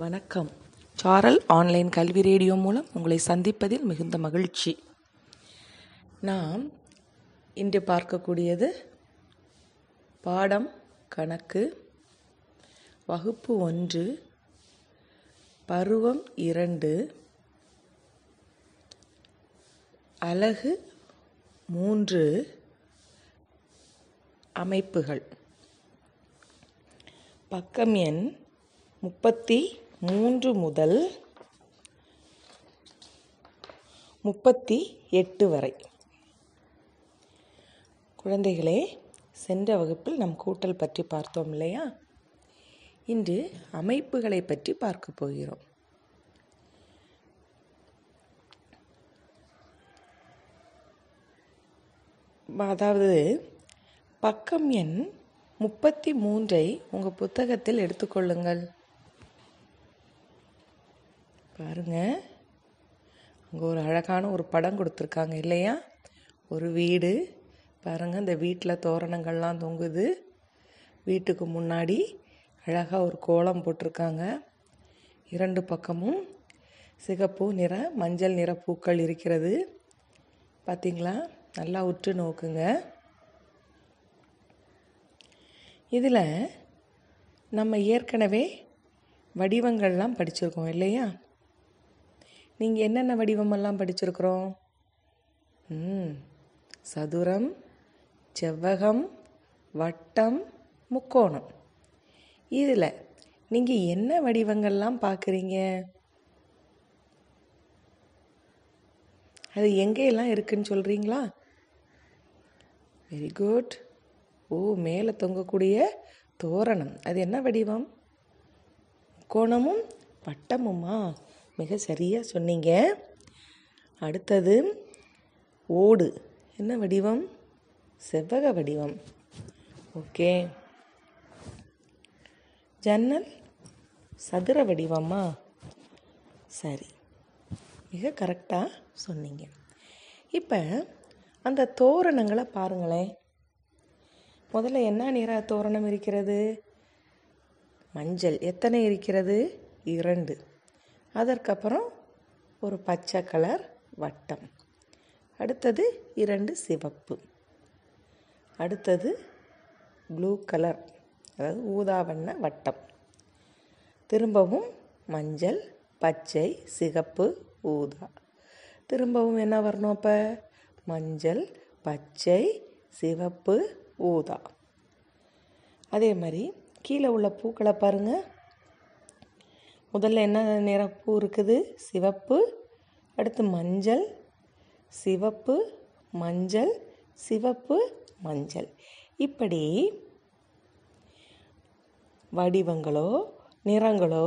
வணக்கம். சாரல் ஆன்லைன் கல்வி ரேடியோ மூலம் உங்களை சந்திப்பதில் மிகுந்த மகிழ்ச்சி. நாம் இன்று பார்க்கக்கூடியது பாடம் கணக்கு வகுப்பு ஒன்று பருவம் இரண்டு அலகு மூன்று அமைப்புகள். பக்கம் எண் முப்பத்தி மூன்று முதல் முப்பத்தி எட்டு வரை. குழந்தைகளே சென்ற வகுப்பில் நம் கூட்டல் பற்றி பார்த்தோம் இல்லையா? இன்று அமைப்புகளை பற்றி பார்க்க போகிறோம். அதாவது பக்கம் எண் முப்பத்தி மூன்றை உங்கள் புத்தகத்தில் எடுத்துக்கொள்ளுங்கள் பாருங்க. அங்கே ஒரு அழகான ஒரு படம் கொடுத்துருக்காங்க இல்லையா? ஒரு வீடு. பாருங்க இந்த வீட்டில் தோரணங்கள்லாம் தொங்குது. வீட்டுக்கு முன்னாடி அழகாக ஒரு கோலம் போட்டிருக்காங்க. இரண்டு பக்கமும் சிகப்பு நிற மஞ்சள் நிற பூக்கள் இருக்கிறது. பார்த்தீங்களா நல்லா உற்று நோக்குங்க. இதில் நம்ம ஏற்கனவே வடிவங்கள்லாம் படிச்சிருக்கோம் இல்லையா? நீங்கள் என்னென்ன வடிவமெல்லாம் படிச்சிருக்கிறோம்? ம் சதுரம் செவ்வகம் வட்டம் முக்கோணம். இதில் நீங்கள் என்ன வடிவங்கள்லாம் பார்க்குறீங்க அது எங்கேயெல்லாம் இருக்குன்னு சொல்கிறீங்களா வெரி குட் ஓ மேலே தொங்கக்கூடிய தோரணம். அது என்ன வடிவம்? கோணமும் வட்டமுமா? மிக சரியாக சொன்னீங்க. அடுத்தது ஓடு. என்ன வடிவம்? செவ்வக வடிவம். ஓகே. ஜன்னல் சதுர வடிவமா? சரி. மிக கரெக்டாக சொன்னீங்க. இப்போ அந்த தோரணங்களை பாருங்களேன். முதல்ல என்ன நிற தோரணம் இருக்கிறது? மஞ்சள். எத்தனை இருக்கிறது? இரண்டு. அதற்கப்புறம் ஒரு பச்சை கலர் வட்டம். அடுத்தது இரண்டு சிவப்பு. அடுத்தது ப்ளூ கலர் அதாவது ஊதா வண்ண வட்டம். திரும்பவும் மஞ்சள் பச்சை சிகப்பு ஊதா. திரும்பவும் என்ன வரணும் அப்போ? மஞ்சள் பச்சை சிவப்பு ஊதா. அதே மாதிரி கீழே உள்ள பூக்களை பாருங்கள் முதல்ல என்ன நிற பூ இருக்குது? சிவப்பு. அடுத்து மஞ்சள். சிவப்பு மஞ்சள். சிவப்பு மஞ்சள். இப்படி வடிவங்களோ நிறங்களோ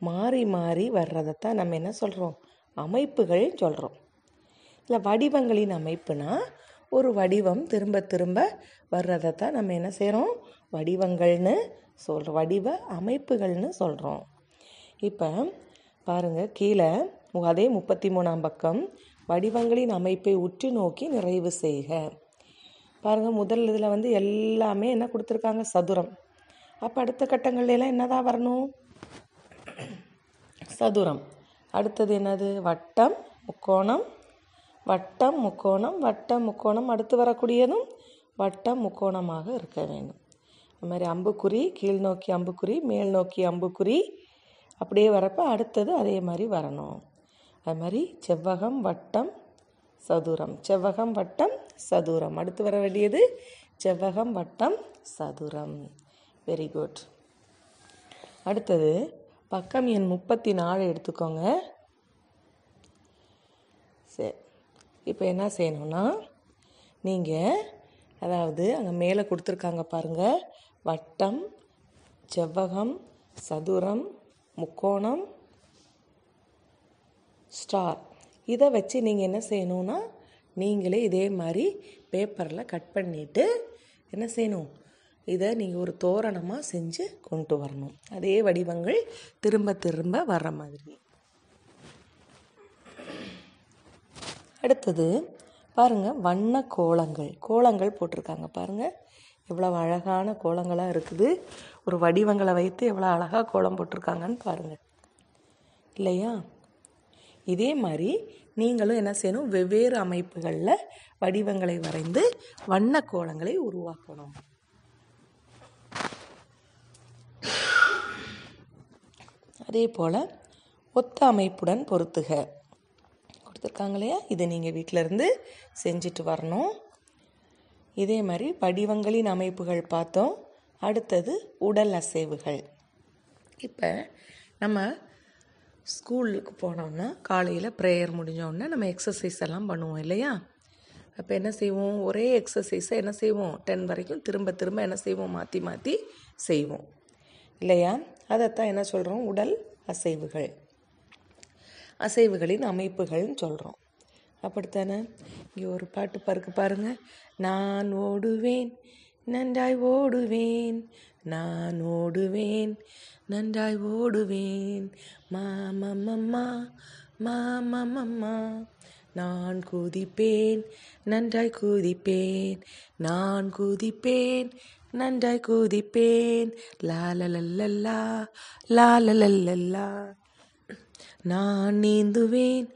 மாறி மாறி வர்றதைத்தான் நம்ம என்ன சொல்கிறோம் அமைப்புகள் சொல்கிறோம் இல்லை வடிவங்களின் அமைப்புனா ஒரு வடிவம் திரும்ப திரும்ப வர்றதை தான் நம்ம என்ன செய்கிறோம் வடிவங்கள்னு சொல்கிறோம் வடிவ அமைப்புகள்னு சொல்கிறோம் இப்போ பாருங்கள் கீழே அதே முப்பத்தி மூணாம் பக்கம் வடிவங்களின் அமைப்பை உற்று நோக்கி நிறைவு செய்க. பாருங்கள் முதல் இதில் வந்து எல்லாமே என்ன கொடுத்துருக்காங்க? சதுரம். அப்போ அடுத்த கட்டங்கள்லாம் என்னதான் வரணும்? சதுரம். அடுத்தது என்னது? வட்டம் முக்கோணம் வட்டம் முக்கோணம் வட்டம் முக்கோணம். அடுத்து வரக்கூடியதும் வட்டம் முக்கோணமாக இருக்க வேண்டும். அது மாதிரி அம்புக்குறி கீழ் நோக்கி அம்புக்குறி மேல் நோக்கி அம்புக்குறி அப்படியே வரப்போ அடுத்தது அதே மாதிரி வரணும். அது மாதிரி செவ்வகம் வட்டம் சதுரம். செவ்வகம் வட்டம் சதுரம். அடுத்து வர வேண்டியது செவ்வகம் வட்டம் சதுரம். வெரி குட் அடுத்தது பக்கம் எண் முப்பத்தி நாலு எடுத்துக்கோங்க. சரி இப்போ என்ன செய்யணும்னா நீங்கள் அதாவது அங்கே மேலே கொடுத்துருக்காங்க பாருங்கள் வட்டம் செவ்வகம் சதுரம் முக்கோணம் ஸ்டார். இதை வச்சு நீங்கள் என்ன செய்யணும்னா நீங்களே இதே மாதிரி பேப்பரில் கட் பண்ணிவிட்டு என்ன செய்யணும்? இதை நீங்கள் ஒரு தோரணமாக செஞ்சு கொண்டு வரணும். அதே வடிவங்கள் திரும்ப திரும்ப வர்ற மாதிரி. அடுத்தது பாருங்கள் வண்ண கோலங்கள். கோலங்கள் போட்டிருக்காங்க பாருங்கள் எவ்வளோ அழகான கோலங்களாக இருக்குது. ஒரு வடிவங்களை வைத்து எவ்வளோ அழகாக கோலம் போட்டிருக்காங்கன்னு பாருங்கள் இல்லையா? இதே மாதிரி நீங்களும் என்ன செய்யணும்? வெவ்வேறு அமைப்புகளில் வடிவங்களை வரைந்து வண்ண கோலங்களை உருவாக்கணும். அதே போல் ஒத்த அமைப்புடன் பொருத்துக. கொடுத்துருக்காங்க இல்லையா? இதை நீங்கள் வீட்டிலருந்து செஞ்சுட்டு வரணும். இதே மாதிரி வடிவங்களின் அமைப்புகள் பார்த்தோம். அடுத்தது உடல் அசைவுகள். இப்போ நம்ம ஸ்கூலுக்கு போனோம்னா காலையில் ப்ரேயர் முடிஞ்சோடனே நம்ம எக்ஸசைஸ் எல்லாம் பண்ணுவோம் இல்லையா? அப்போ என்ன செய்வோம்? ஒரே எக்ஸசைஸை என்ன செய்வோம்? டென் வரைக்கும் திரும்ப திரும்ப என்ன செய்வோம்? மாற்றி மாற்றி செய்வோம். இல்லையா? அதைத்தான் என்ன சொல்கிறோம் உடல் அசைவுகள். அசைவுகளின் அமைப்புகள்னு சொல்கிறோம் அப்படித்தானே? இங்கே ஒரு பாட்டு பருக்கு பாருங்க. நான் ஓடுவேன் நன்றாய் ஓடுவேன் நான் ஓடுவேன் நன்றாய் ஓடுவேன். மாமம்மம்மா மாமம்மம்மா நான் குதிப்பேன் நன்றாய் குதிப்பேன் நான் குதிப்பேன் நன்றாய் குதிப்பேன். லாலலல்லா லாலலல்லா நான் நீந்துவேன்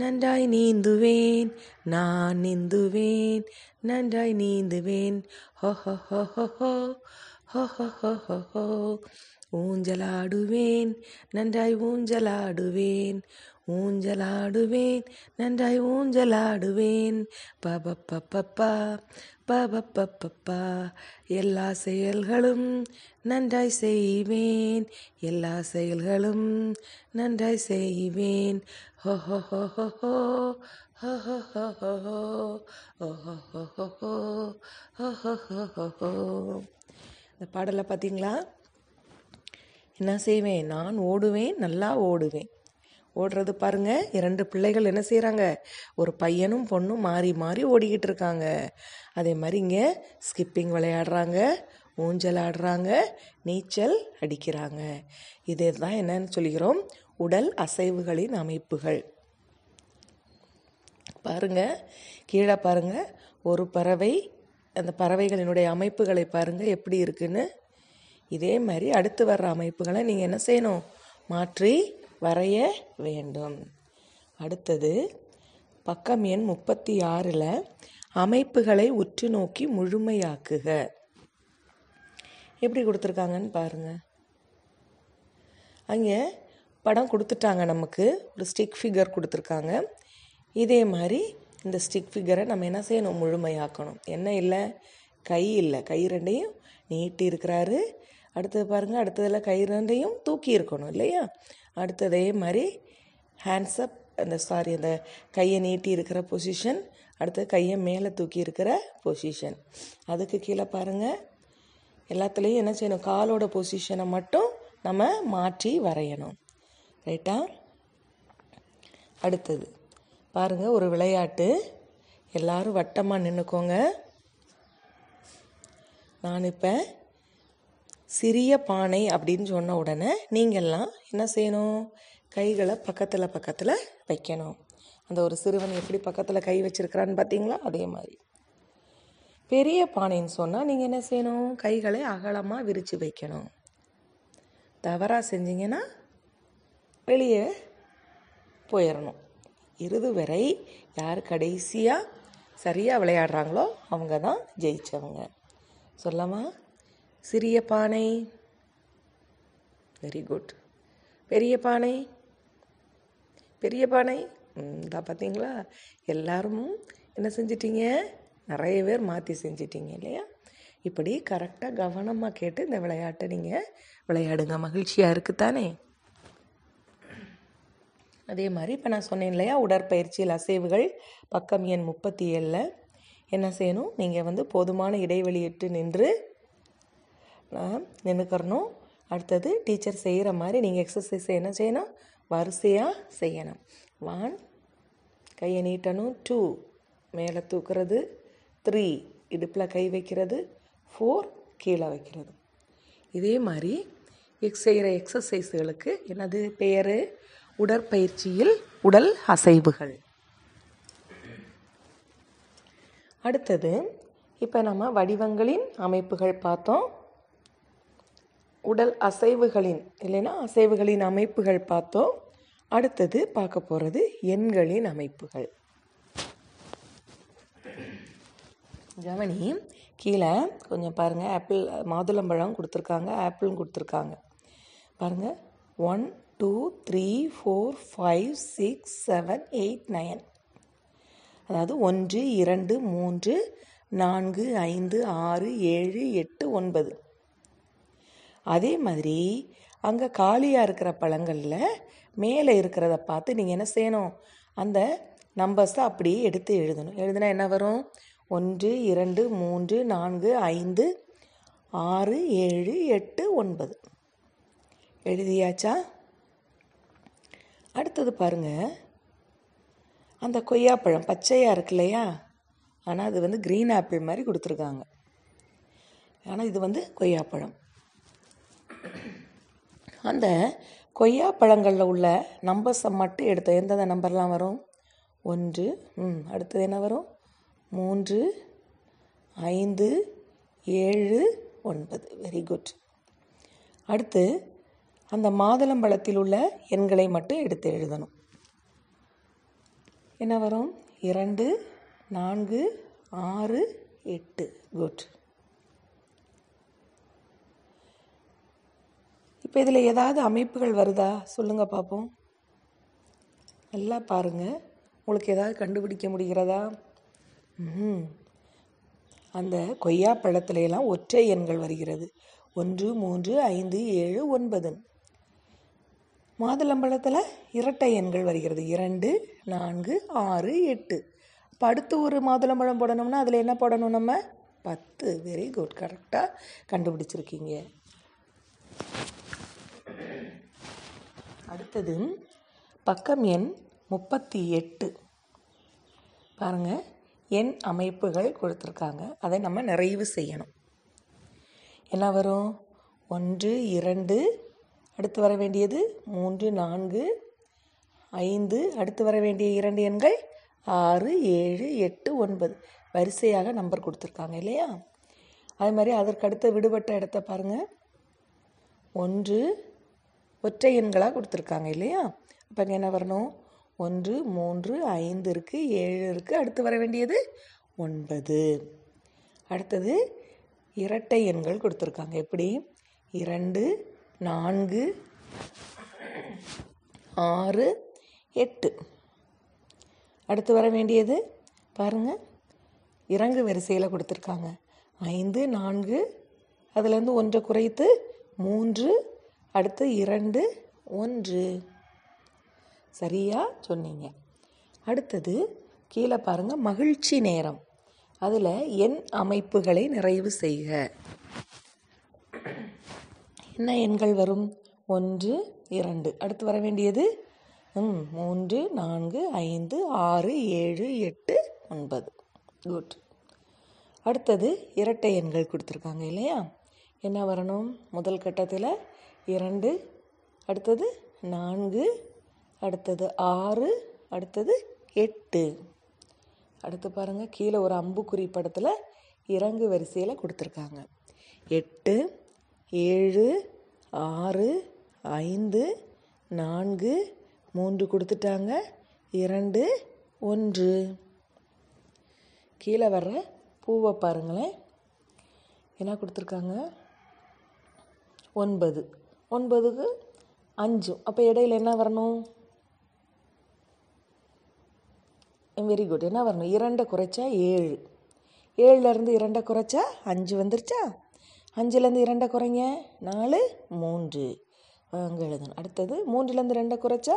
நன்றாய் நீந்துவேன் நான் நீந்துவேன் நன்றாய் நீந்துவேன். ஹோ ஹோ ஹோ ஹோ ஹோ ஹோ ஹோ ஹோ ஹோ ஹோ. ஊஞ்சலாடுவேன் நன்றாய் ஊஞ்சலாடுவேன். ஊஞ்சலாடுவேன் நன்றாய் ஊஞ்சலாடுவேன். பபப்பப்பப்பா பபப்பப்பப்பா எல்லா செயல்களும் நன்றாய் செய்வேன். எல்லா செயல்களும் நன்றாய் செய்வேன். ஹோ ஹோ ஹோ ஹோ ஹோ ஹோ ஹோ ஹோ ஹோ ஹோ ஹோ ஹோ ஹோ ஹோ ஹோ ஹோ இந்த பாடலை பார்த்தீங்களா என்ன செய்வேன்? நான் ஓடுவேன் நல்லா ஓடுவேன். ஓடுறது பாருங்க இரண்டு பிள்ளைகள் என்ன செய்கிறாங்க ஒரு பையனும் பொண்ணும் மாறி மாறி ஓடிக்கிட்டு இருக்காங்க. அதே மாதிரி இங்கே ஸ்கிப்பிங் விளையாடுறாங்க ஊஞ்சல் ஆடுறாங்க நீச்சல் அடிக்கிறாங்க. இதுதான் என்னன்னு சொல்கிறோம் உடல் அசைவுகளின் அமைப்புகள். பாருங்க கீழே பாருங்க ஒரு பறவை அந்த பறவைகளினுடைய அமைப்புகளை பாருங்க எப்படி இருக்குன்னு. இதே மாதிரி அடுத்து வர்ற அமைப்புகளை நீங்கள் என்ன செய்யணும்? மாற்றி வரைய வேண்டும். அடுத்தது பக்கம் எண் முப்பத்தி ஆறில் அமைப்புகளை உற்று நோக்கி முழுமையாக்குக. எப்படி கொடுத்துருக்காங்கன்னு பாருங்க. அங்கே படம் கொடுத்துட்டாங்க நமக்கு. ஒரு ஸ்டிக் ஃபிகர் கொடுத்துருக்காங்க. இதே மாதிரி இந்த ஸ்டிக் ஃபிகரை நம்ம என்ன செய்யணும்? முழுமையாக்கணும். என்ன இல்லை? கை இல்லை. கை ரெண்டையும் நீட்டி இருக்கிறாரு. அடுத்தது பாருங்கள் அடுத்ததில் கை ரெண்டையும் தூக்கி இருக்கணும் இல்லையா? அடுத்ததே மாதிரி ஹேண்ட்ஸப் அந்த சாரி அந்த கையை நீட்டி இருக்கிற பொசிஷன் அடுத்தது கையை மேலே தூக்கி இருக்கிற பொசிஷன் அதுக்கு கீழே பாருங்கள் எல்லாத்துலேயும் என்ன செய்யணும்? காலோட பொசிஷனை மட்டும் நம்ம மாற்றி வரையணும். ரைட்டா அடுத்தது. பாருங்கள் ஒரு விளையாட்டு. எல்லாரும் வட்டமாக நின்றுக்கோங்க நான் இப்போ சிறிய பானை அப்படின்னு சொன்ன உடனே நீங்கள்லாம் என்ன செய்யணும்? கைகளை பக்கத்தில் பக்கத்தில் வைக்கணும். அந்த ஒரு சிறுவன் எப்படி பக்கத்தில் கை வச்சிருக்கிறான்னு பார்த்தீங்களா அதே மாதிரி. பெரிய பானைன்னு சொன்னால் நீங்கள் என்ன செய்யணும்? கைகளை அகலமாக விரித்து வைக்கணும். தவறாக செஞ்சீங்கன்னா வெளியே போயிடணும் இறுதி வரை யார் கடைசியாக சரியாக விளையாடுறாங்களோ அவங்க தான் ஜெயித்தவங்க சொல்லமா? சிறிய பானை. வெரி குட் பெரிய பானை. பெரிய பானை. தான் பார்த்தீங்களா எல்லாரும் என்ன செஞ்சிட்டிங்க? நிறைய பேர் மாற்றி செஞ்சிட்டிங்க இல்லையா? இப்படி கரெக்டாக கவனமாக கேட்டு இந்த விளையாட்டை நீங்கள் விளையாடுங்க. மகிழ்ச்சியாக இருக்குது தானே அதே மாதிரி இப்போ நான் சொன்னேன் இல்லையா? உடற்பயிற்சியில் அசைவுகள் பக்கம் எண் முப்பத்தி ஏழில். என்ன செய்யணும்? நீங்கள் வந்து போதுமான இடைவெளியிட்டு நின்று நின்றுக்கிறணும் அடுத்தது டீச்சர் செய்கிற மாதிரி நீங்கள் எக்ஸசைஸ் என்ன செய்யணும்? வரிசையாக செய்யணும். ஒன் கையை நீட்டணும். டூ மேலே தூக்குறது. த்ரீ இடுப்பில் கை வைக்கிறது. ஃபோர் கீழே வைக்கிறது. இதே மாதிரி எக்ஸ் செய்கிற எக்ஸசைஸ்களுக்கு என்னது பெயர் உடற்பயிற்சியில் உடல் அசைவுகள். அடுத்தது இப்போ நம்ம வடிவங்களின் அமைப்புகள் பார்த்தோம். உடல் அசைவுகளின் இல்லைன்னா அசைவுகளின் அமைப்புகள் பார்த்தோம். அடுத்தது பார்க்க போகிறது எண்களின் அமைப்புகள். கவனி கீழே கொஞ்சம் பாருங்கள் ஆப்பிள் மாதுளம்பழம் கொடுத்துருக்காங்க ஆப்பிளும் கொடுத்துருக்காங்க. பாருங்கள் one two three four five six seven eight nine அதாவது ஒன்று இரண்டு மூன்று நான்கு ஐந்து ஆறு ஏழு எட்டு ஒன்பது. அதே மாதிரி அங்கே காலியாக இருக்கிற பழங்களில் மேலே இருக்கிறத பார்த்து நீங்கள் என்ன செய்யணும்? அந்த நம்பர்ஸை அப்படியே எடுத்து எழுதணும். எழுதுனா என்ன வரும்? ஒன்று இரண்டு மூன்று நான்கு ஐந்து ஆறு ஏழு எட்டு ஒன்பது. எழுதியாச்சா? அடுத்தது பாருங்க. அந்த கொய்யாப்பழம் பச்சையாக இருக்கு இல்லையா? ஆனால் அது வந்து க்ரீன் ஆப்பிள் மாதிரி கொடுத்துருக்காங்க. ஆனால் இது வந்து கொய்யாப்பழம். அந்த கொய்யாப்பழங்களில் உள்ள நம்பர்ஸை மட்டும் எடுத்த எந்தெந்த நம்பர்லாம் வரும்? ஒன்று ம் அடுத்தது என்ன வரும்? மூன்று ஐந்து ஏழு ஒன்பது. வெரி குட் அடுத்து அந்த மாதுளம்பழத்தில் உள்ள எண்களை மட்டும் எடுத்து எழுதணும். என்ன வரும்? இரண்டு நான்கு ஆறு எட்டு. குட் இப்போ இதில் ஏதாவது அமைப்புகள் வருதா? சொல்லுங்கள் பார்ப்போம் நல்லா பாருங்கள் உங்களுக்கு ஏதாவது கண்டுபிடிக்க முடிகிறதா? ம் அந்த கொய்யா பழத்துலையெல்லாம் ஒற்றை எண்கள் வருகிறது. ஒன்று மூன்று ஐந்து ஏழு ஒன்பது மாதுளம்பழத்தில் இரட்டை எண்கள் வருகிறது. இரண்டு நான்கு ஆறு எட்டு. இப்போ அடுத்து ஒரு மாதுளம்பழம் போடணும்னா அதில் என்ன போடணும் நம்ம? பத்து. வெரி குட் கரெக்டாக கண்டுபிடிச்சிருக்கீங்க. அடுத்தது பக்கம் எண் முப்பத்தி எட்டு. பாருங்கள் எண் அமைப்புகள் கொடுத்துருக்காங்க. அதை நம்ம நிறைவு செய்யணும். என்ன வரும்? ஒன்று இரண்டு அடுத்து வர வேண்டியது மூன்று நான்கு ஐந்து. அடுத்து வர வேண்டிய இரண்டு எண்கள் ஆறு ஏழு எட்டு ஒன்பது. வரிசையாக நம்பர் கொடுத்துருக்காங்க இல்லையா? அது மாதிரி அதற்கு அடுத்த விடுபட்ட இடத்த பாருங்கள் ஒன்று ஒற்றை எண்களாக கொடுத்துருக்காங்க இல்லையா? அப்போ இங்கே என்ன வரணும்? ஒன்று மூன்று ஐந்து இருக்குது ஏழு இருக்குது அடுத்து வர வேண்டியது ஒன்பது. அடுத்தது இரட்டை எண்கள் கொடுத்துருக்காங்க எப்படி? இரண்டு நான்கு ஆறு எட்டு. அடுத்து வர வேண்டியது பாருங்கள் இறங்கு வரிசையில் கொடுத்துருக்காங்க. ஐந்து நான்கு அதுலேருந்து ஒன்றை குறைத்து மூன்று அடுத்து இரண்டு ஒன்று. சரியாக சொன்னீங்க. அடுத்தது கீழே பாருங்கள் மகிழ்ச்சி நேரம். அதில் எண் அமைப்புகளை நிறைவு செய்க. என்ன எண்கள் வரும்? ஒன்று இரண்டு. அடுத்து வர வேண்டியது? ம் மூன்று நான்கு ஐந்து ஆறு ஏழு எட்டு ஒன்பது. குட் அடுத்தது இரட்டை எண்கள் கொடுத்துருக்காங்க இல்லையா? என்ன வரணும்? முதல் கட்டத்தில் இரண்டு அடுத்தது நான்கு அடுத்தது ஆறு அடுத்தது எட்டு. அடுத்து பாருங்கள் கீழே ஒரு அம்புக்குறி படத்தில் இறங்கு வரிசையில் கொடுத்துருக்காங்க. எட்டு ஏழு ஆறு ஐந்து நான்கு மூன்று கொடுத்துட்டாங்க. இரண்டு ஒன்று. கீழே வர்ற பூவை பாருங்களேன். என்ன கொடுத்துருக்காங்க? ஒன்பது. ஒன்பதுக்கு அஞ்சு. அப்போ இடையில என்ன வரணும்? வெரி குட் என்ன வரணும்? இரண்டை குறைச்சா ஏழு. ஏழுலேருந்து இரண்டை குறைச்சா அஞ்சு வந்துருச்சா? அஞ்சுலேருந்து இரண்டை குறைங்க. நாலு மூன்று. அங்கே எழுதணும். அடுத்தது மூன்றுலேருந்து ரெண்டை குறைச்சா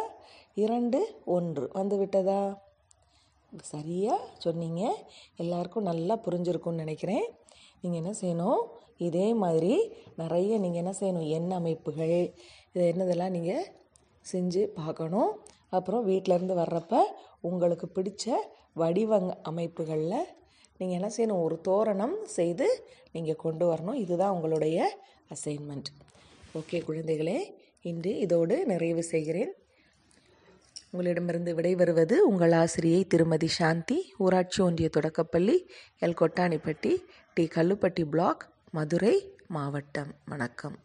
இரண்டு ஒன்று. வந்து விட்டதா? சரியாக சொன்னீங்க. எல்லாருக்கும் நல்லா புரிஞ்சிருக்கும்னு நினைக்கிறேன். நீங்கள் என்ன செய்யணும்? இதே மாதிரி நிறைய நீங்கள் என்ன செய்யணும்? எண் அமைப்புகள் இது என்னதெல்லாம் நீங்கள் செஞ்சு பார்க்கணும். அப்புறம் வீட்டிலேருந்து வர்றப்ப உங்களுக்கு பிடிச்ச வடிவ அமைப்புகளில் நீங்கள் என்ன செய்யணும்? ஒரு தோரணம் செய்து நீங்கள் கொண்டு வரணும். இதுதான் உங்களுடைய அசைன்மெண்ட் ஓகே குழந்தைகளே இன்று இதோடு நிறைவு செய்கிறேன். உங்களிடமிருந்து விடைபெறுவது உங்கள் ஆசிரியை திருமதி சாந்தி ஊராட்சி ஒன்றிய தொடக்கப்பள்ளி L Kottanipatti T Kallupatti block Madurai மாவட்டம். வணக்கம்.